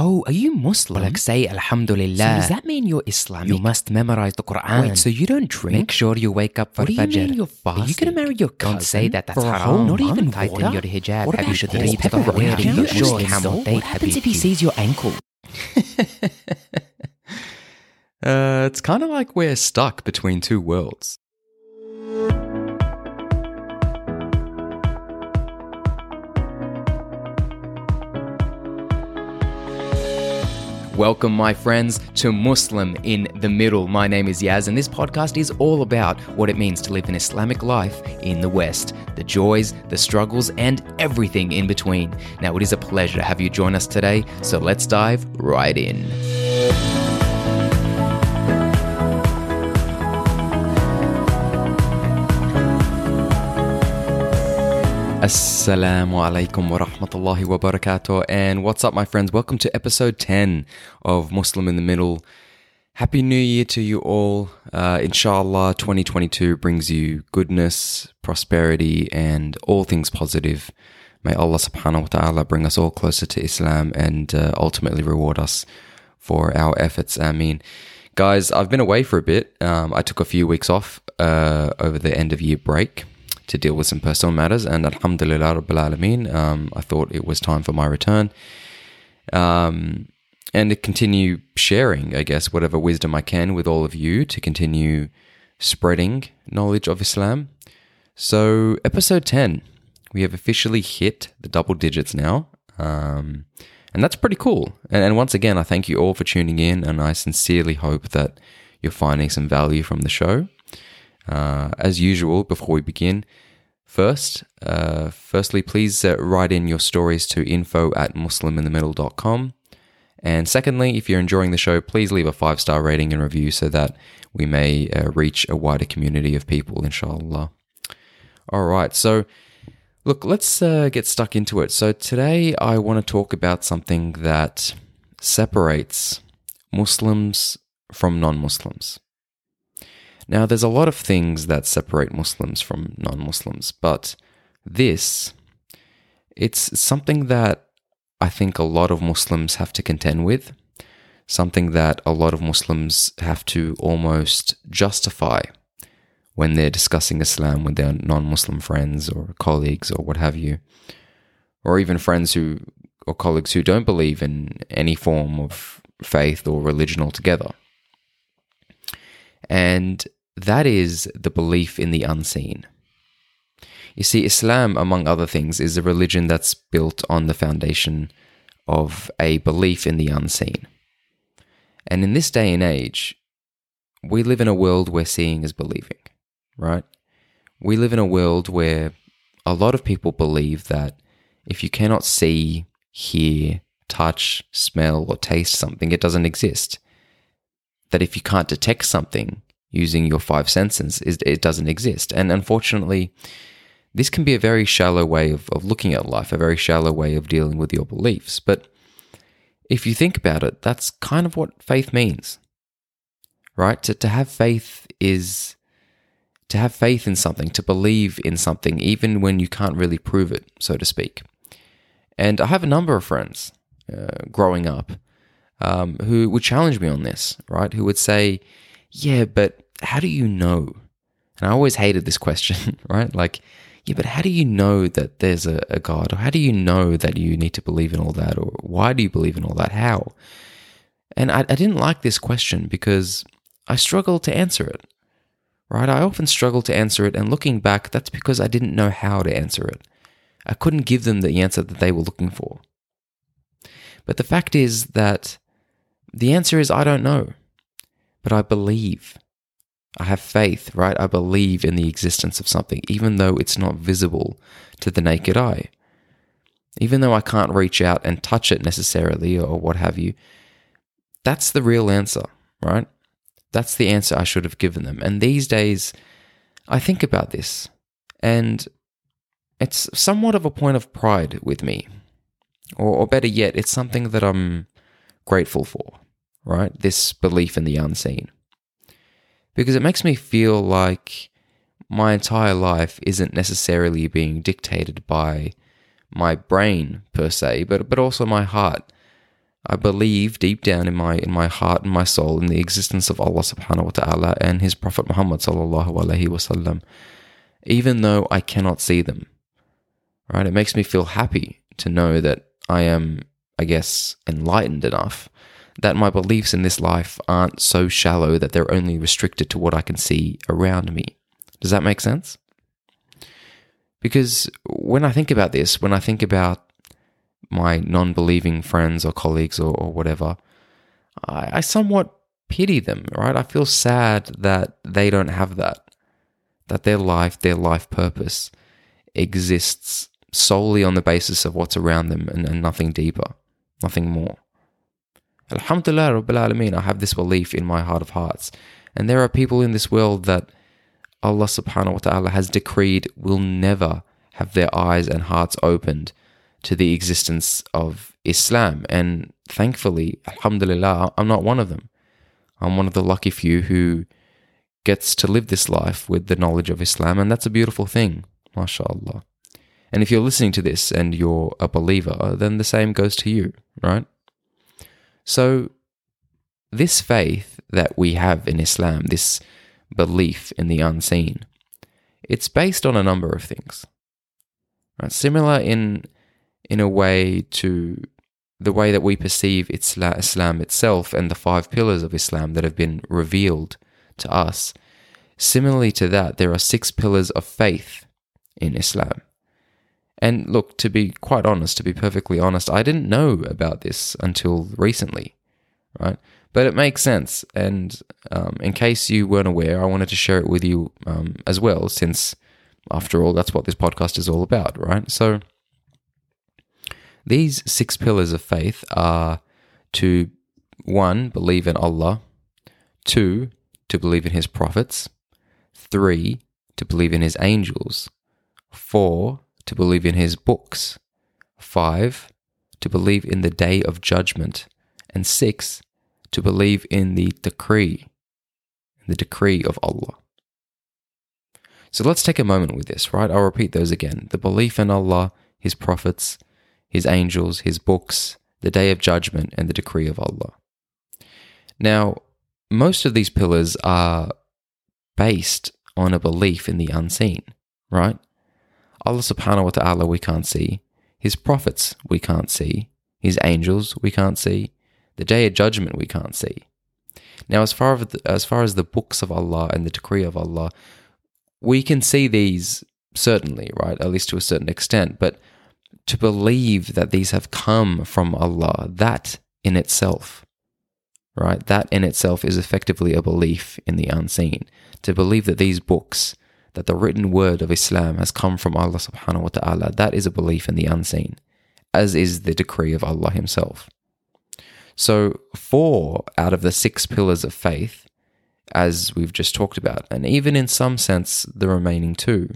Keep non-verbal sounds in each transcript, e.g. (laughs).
Oh, are you Muslim? Well, like say Alhamdulillah. so does that mean you're Islamic? you must memorize the Quran. Wait, so you don't drink? Make sure you wake up for what do you Fajr. mean you're fasting? Are you going to marry your cousin Don't say that. That's for haram. Not even Tighten water? your hijab. What Have about you should read the Pepperoni? wearing Do the you Muslim camel date, What happens if he sees your ankle? (laughs) Uh, it's kind of like we're stuck between two worlds. Welcome, my friends, to Muslim in the Middle. My name is Yaz, and this podcast is all about what it means to live an Islamic life in the West the joys, the struggles, and everything in between. Now, it is a pleasure to have you join us today, so let's dive right in. Assalamu alaikum wa rahmatullahi wa barakatuh. And what's up, my friends? Welcome to episode 10 of Muslim in the Middle. Happy New Year to you all. Uh, inshallah, 2022 brings you goodness, prosperity, and all things positive. May Allah subhanahu wa ta'ala bring us all closer to Islam and uh, ultimately reward us for our efforts. Ameen. Guys, I've been away for a bit. Um, I took a few weeks off uh, over the end of year break to deal with some personal matters, and Alhamdulillah Rabbil Alameen, um, I thought it was time for my return. Um, and to continue sharing, I guess, whatever wisdom I can with all of you to continue spreading knowledge of Islam. So, episode 10, we have officially hit the double digits now. Um, and that's pretty cool. And, and once again, I thank you all for tuning in, and I sincerely hope that you're finding some value from the show. Uh, as usual, before we begin, first, uh, firstly, please uh, write in your stories to info at musliminthemiddle.com. And secondly, if you're enjoying the show, please leave a five star rating and review so that we may uh, reach a wider community of people, inshallah. All right, so look, let's uh, get stuck into it. So today I want to talk about something that separates Muslims from non Muslims. Now, there's a lot of things that separate Muslims from non Muslims, but this, it's something that I think a lot of Muslims have to contend with, something that a lot of Muslims have to almost justify when they're discussing Islam with their non Muslim friends or colleagues or what have you, or even friends who or colleagues who don't believe in any form of faith or religion altogether. And that is the belief in the unseen. You see, Islam, among other things, is a religion that's built on the foundation of a belief in the unseen. And in this day and age, we live in a world where seeing is believing, right? We live in a world where a lot of people believe that if you cannot see, hear, touch, smell, or taste something, it doesn't exist. That if you can't detect something using your five senses, it doesn't exist. And unfortunately, this can be a very shallow way of, of looking at life, a very shallow way of dealing with your beliefs. But if you think about it, that's kind of what faith means, right? To, to have faith is to have faith in something, to believe in something, even when you can't really prove it, so to speak. And I have a number of friends uh, growing up um, who would challenge me on this, right? Who would say, Yeah, but how do you know? And I always hated this question, (laughs) right? Like, yeah, but how do you know that there's a, a, God? Or how do you know that you need to believe in all that? Or why do you believe in all that? How? And I, I didn't like this question because I struggled to answer it, right? I often struggle to answer it. And looking back, that's because I didn't know how to answer it. I couldn't give them the answer that they were looking for. But the fact is that the answer is I don't know, but I believe. I have faith, right? I believe in the existence of something, even though it's not visible to the naked eye. Even though I can't reach out and touch it necessarily or what have you, that's the real answer, right? That's the answer I should have given them. And these days, I think about this, and it's somewhat of a point of pride with me. Or, or better yet, it's something that I'm grateful for, right? This belief in the unseen because it makes me feel like my entire life isn't necessarily being dictated by my brain per se, but but also my heart. I believe deep down in my in my heart and my soul in the existence of Allah subhanahu wa ta'ala and his prophet Muhammad sallallahu alaihi wasallam even though I cannot see them. Right? It makes me feel happy to know that I am I guess enlightened enough that my beliefs in this life aren't so shallow that they're only restricted to what I can see around me. Does that make sense? Because when I think about this, when I think about my non believing friends or colleagues or, or whatever, I, I somewhat pity them, right? I feel sad that they don't have that, that their life, their life purpose exists solely on the basis of what's around them and, and nothing deeper, nothing more. Alhamdulillah, Rabbil Alameen, I have this belief in my heart of hearts. And there are people in this world that Allah subhanahu wa ta'ala has decreed will never have their eyes and hearts opened to the existence of Islam. And thankfully, Alhamdulillah, I'm not one of them. I'm one of the lucky few who gets to live this life with the knowledge of Islam, and that's a beautiful thing, mashallah. And if you're listening to this and you're a believer, then the same goes to you, right? So, this faith that we have in Islam, this belief in the unseen, it's based on a number of things. Right? Similar in in a way to the way that we perceive Islam itself and the five pillars of Islam that have been revealed to us. Similarly to that, there are six pillars of faith in Islam. And look, to be quite honest, to be perfectly honest, I didn't know about this until recently, right? But it makes sense. And um, in case you weren't aware, I wanted to share it with you um, as well, since after all, that's what this podcast is all about, right? So, these six pillars of faith are to one, believe in Allah, two, to believe in His prophets, three, to believe in His angels, four, to believe in His books, five, to believe in the day of judgment, and six, to believe in the decree, the decree of Allah. So let's take a moment with this, right? I'll repeat those again. The belief in Allah, His prophets, His angels, His books, the day of judgment, and the decree of Allah. Now, most of these pillars are based on a belief in the unseen, right? Allah subhanahu wa ta'ala we can't see, His prophets we can't see, His angels we can't see, the day of judgment we can't see. Now, as far as the, as far as the books of Allah and the decree of Allah, we can see these certainly, right? At least to a certain extent, but to believe that these have come from Allah, that in itself, right? That in itself is effectively a belief in the unseen. To believe that these books, that the written word of Islam has come from Allah subhanahu wa ta'ala, that is a belief in the unseen, as is the decree of Allah Himself. So, four out of the six pillars of faith, as we've just talked about, and even in some sense the remaining two,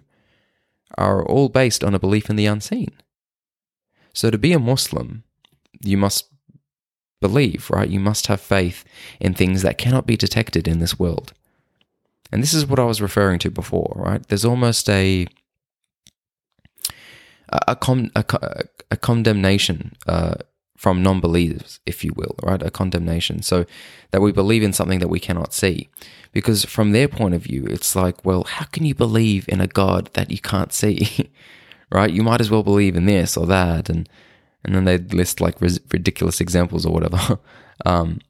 are all based on a belief in the unseen. So, to be a Muslim, you must believe, right? You must have faith in things that cannot be detected in this world. And this is what I was referring to before, right? There's almost a a, con, a, a condemnation uh, from non believers, if you will, right? A condemnation. So that we believe in something that we cannot see. Because from their point of view, it's like, well, how can you believe in a God that you can't see? (laughs) right? You might as well believe in this or that. And, and then they list like ridiculous examples or whatever. (laughs) um,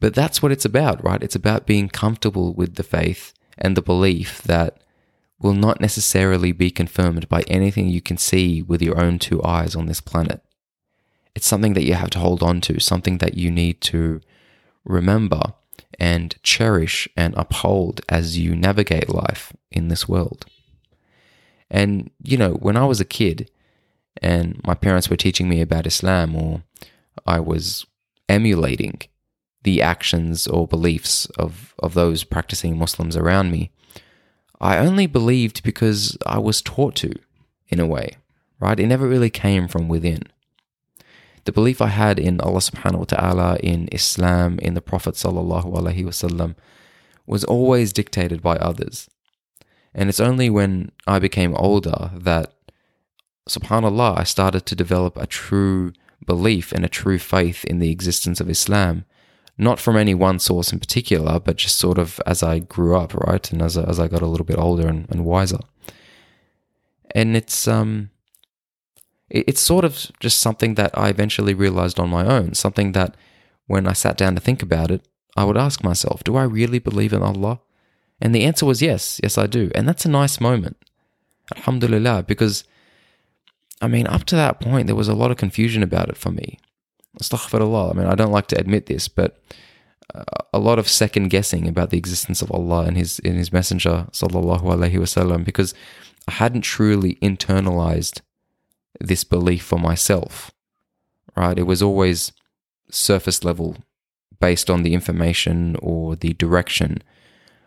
but that's what it's about, right? It's about being comfortable with the faith and the belief that will not necessarily be confirmed by anything you can see with your own two eyes on this planet it's something that you have to hold on to, something that you need to remember and cherish and uphold as you navigate life in this world. And, you know, when I was a kid and my parents were teaching me about Islam or I was emulating the actions or beliefs of, of those practicing Muslims around me, I only believed because I was taught to, in a way, right? It never really came from within the belief I had in Allah subhanahu wa ta'ala, in Islam, in the Prophet sallallahu alaihi wasallam was always dictated by others. And it's only when I became older that, subhanAllah, I started to develop a true belief and a true faith in the existence of Islam, not from any one source in particular, but just sort of as I grew up, right, and as I, as I got a little bit older and, and wiser. And it's um, it, it's sort of just something that I eventually realized on my own. Something that, when I sat down to think about it, I would ask myself, "Do I really believe in Allah?" And the answer was yes, yes, I do. And that's a nice moment. Alhamdulillah, because I mean, up to that point, there was a lot of confusion about it for me. Astaghfirullah. I mean, I don't like to admit this, but uh, a lot of second guessing about the existence of Allah and His in His Messenger sallallahu alaihi wasallam, because I hadn't truly internalized this belief for myself. Right? It was always surface level, based on the information or the direction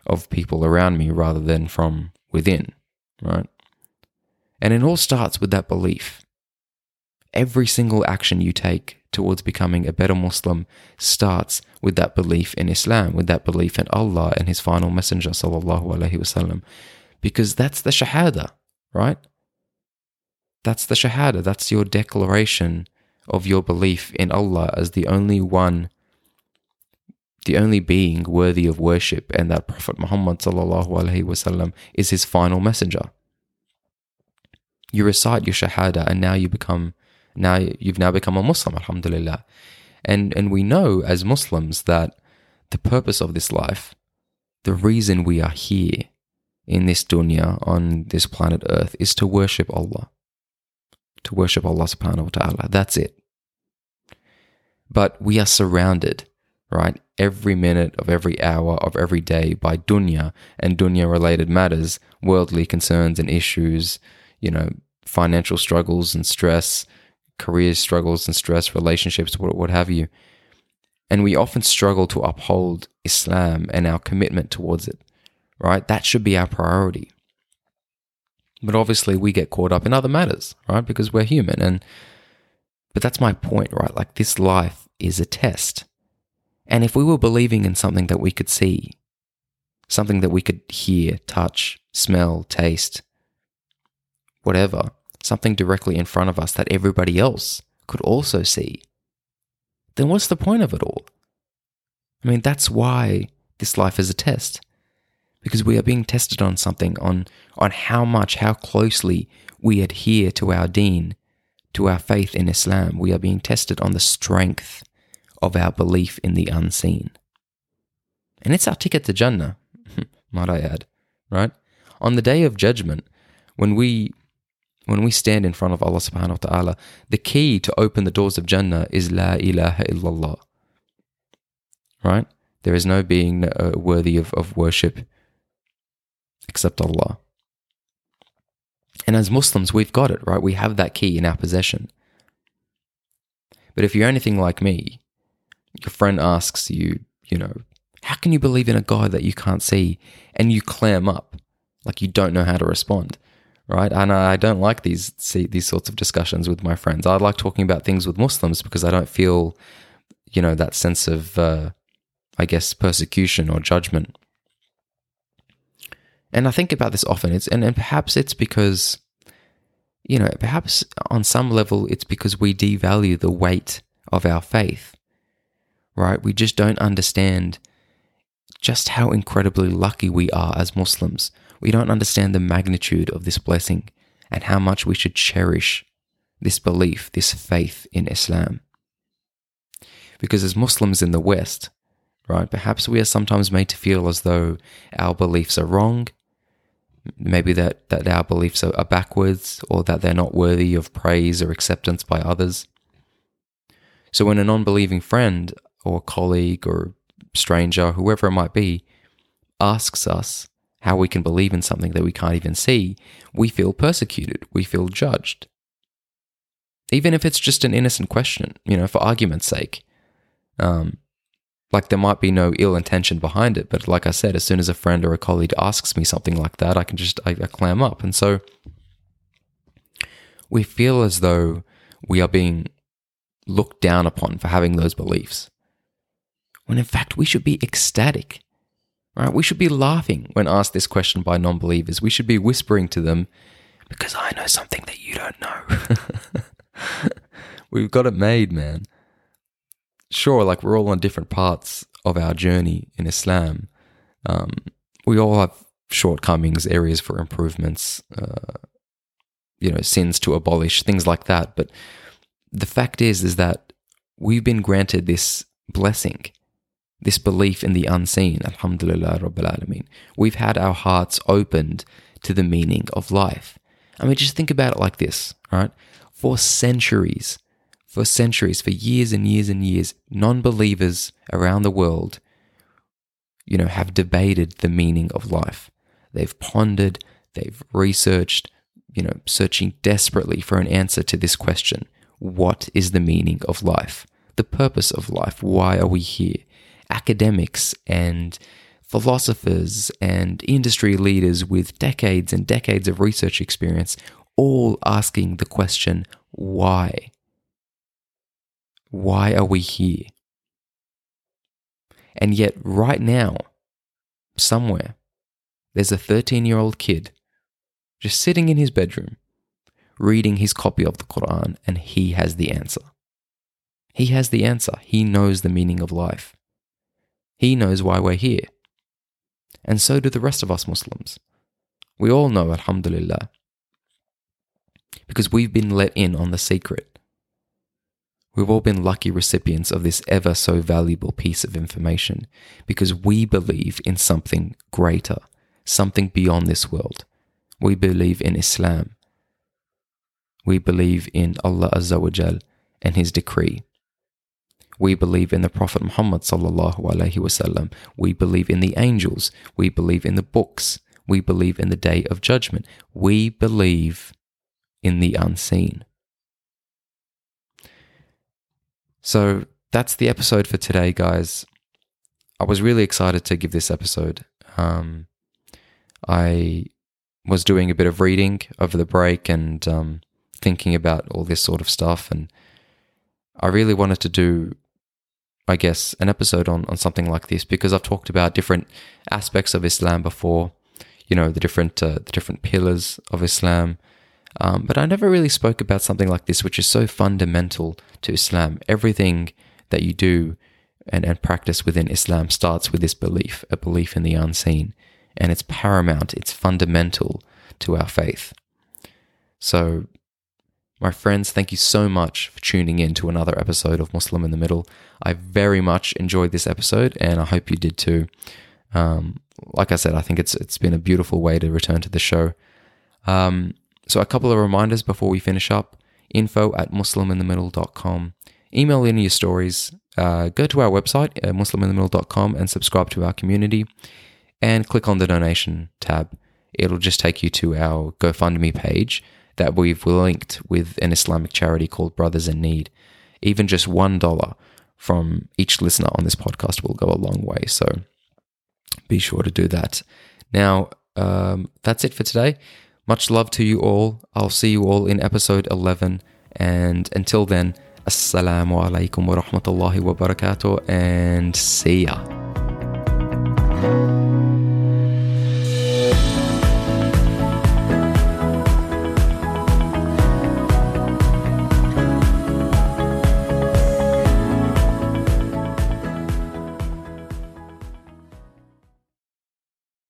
of people around me, rather than from within. Right? And it all starts with that belief. Every single action you take towards becoming a better Muslim starts with that belief in Islam, with that belief in Allah and His final messenger, sallallahu alaihi wasallam, because that's the shahada, right? That's the shahada. That's your declaration of your belief in Allah as the only one, the only being worthy of worship, and that Prophet Muhammad sallallahu alaihi wasallam is His final messenger you recite your shahada and now you become now you've now become a muslim alhamdulillah. And and we know as muslims that the purpose of this life the reason we are here in this dunya on this planet earth is to worship allah. To worship allah subhanahu wa ta'ala. That's it. But we are surrounded right every minute of every hour of every day by dunya and dunya related matters worldly concerns and issues you know, financial struggles and stress, career struggles and stress, relationships, what, what have you. And we often struggle to uphold Islam and our commitment towards it, right? That should be our priority. But obviously, we get caught up in other matters, right? Because we're human. And, but that's my point, right? Like, this life is a test. And if we were believing in something that we could see, something that we could hear, touch, smell, taste, whatever, something directly in front of us that everybody else could also see, then what's the point of it all? I mean, that's why this life is a test. Because we are being tested on something, on, on how much, how closely we adhere to our deen, to our faith in Islam. We are being tested on the strength of our belief in the unseen. And it's our ticket to Jannah, (laughs) might I add, right? On the day of judgment, when we when we stand in front of Allah subhanahu wa ta'ala, the key to open the doors of Jannah is La ilaha illallah. Right? There is no being uh, worthy of, of worship except Allah. And as Muslims, we've got it, right? We have that key in our possession. But if you're anything like me, your friend asks you, you know, how can you believe in a God that you can't see? And you clam up like you don't know how to respond right? And I don't like these see, these sorts of discussions with my friends. I like talking about things with Muslims because I don't feel, you know, that sense of, uh, I guess, persecution or judgment. And I think about this often. It's and, and perhaps it's because, you know, perhaps on some level it's because we devalue the weight of our faith, right? We just don't understand just how incredibly lucky we are as Muslims we don't understand the magnitude of this blessing and how much we should cherish this belief, this faith in Islam. Because as Muslims in the West, right, perhaps we are sometimes made to feel as though our beliefs are wrong, maybe that, that our beliefs are, are backwards or that they're not worthy of praise or acceptance by others. So when a non believing friend or colleague or stranger, whoever it might be, asks us how we can believe in something that we can't even see, we feel persecuted, we feel judged. Even if it's just an innocent question, you know, for argument's sake. Um, like there might be no ill intention behind it, but like I said, as soon as a friend or a colleague asks me something like that, I can just I, I clam up, and so we feel as though we are being looked down upon for having those beliefs, when in fact we should be ecstatic Right? We should be laughing when asked this question by non believers. We should be whispering to them, because I know something that you don't know. (laughs) We've got it made, man. Sure, like we're all on different parts of our journey in Islam. Um, we all have shortcomings, areas for improvements, uh, you know, sins to abolish, things like that. But the fact is, is that we've been granted this blessing, this belief in the unseen. Alhamdulillah Rabbil Alameen. We've had our hearts opened to the meaning of life. I mean, just think about it like this, right? For centuries, for centuries, for years and years and years, non believers around the world, you know, have debated the meaning of life. They've pondered, they've researched, you know, searching desperately for an answer to this question What is the meaning of life? The purpose of life? Why are we here? Academics and philosophers and industry leaders with decades and decades of research experience all asking the question why? Why are we here? And yet, right now, somewhere, there's a 13 year old kid just sitting in his bedroom, reading his copy of the Quran, and he has the answer. He has the answer. He knows the meaning of life. He knows why we're here. And so do the rest of us Muslims. We all know, Alhamdulillah, because we've been let in on the secret. We've all been lucky recipients of this ever so valuable piece of information because we believe in something greater, something beyond this world. We believe in Islam. We believe in Allah Azza wa Jal and His decree. We believe in the Prophet Muhammad sallallahu alaihi wasallam. We believe in the angels. We believe in the books. We believe in the day of judgment. We believe in the unseen. So that's the episode for today, guys. I was really excited to give this episode. Um, I was doing a bit of reading over the break and um, thinking about all this sort of stuff, and I really wanted to do I guess, an episode on, on something like this because I've talked about different aspects of Islam before, you know, the different uh, the different pillars of Islam. Um, but I never really spoke about something like this, which is so fundamental to Islam. Everything that you do and, and practice within Islam starts with this belief, a belief in the unseen. And it's paramount, it's fundamental to our faith. So my friends, thank you so much for tuning in to another episode of Muslim in the Middle. I very much enjoyed this episode, and I hope you did too. Um, like I said, I think it's it's been a beautiful way to return to the show. Um, so a couple of reminders before we finish up: info at musliminthemiddle.com. Email in your stories. Uh, go to our website, uh, musliminthemiddle.com, and subscribe to our community. And click on the donation tab. It'll just take you to our GoFundMe page that we've linked with an Islamic charity called Brothers in Need. Even just $1 from each listener on this podcast will go a long way. So be sure to do that. Now, um, that's it for today. Much love to you all. I'll see you all in episode 11. And until then, Assalamu alaikum wa rahmatullahi wa barakatuh and see ya.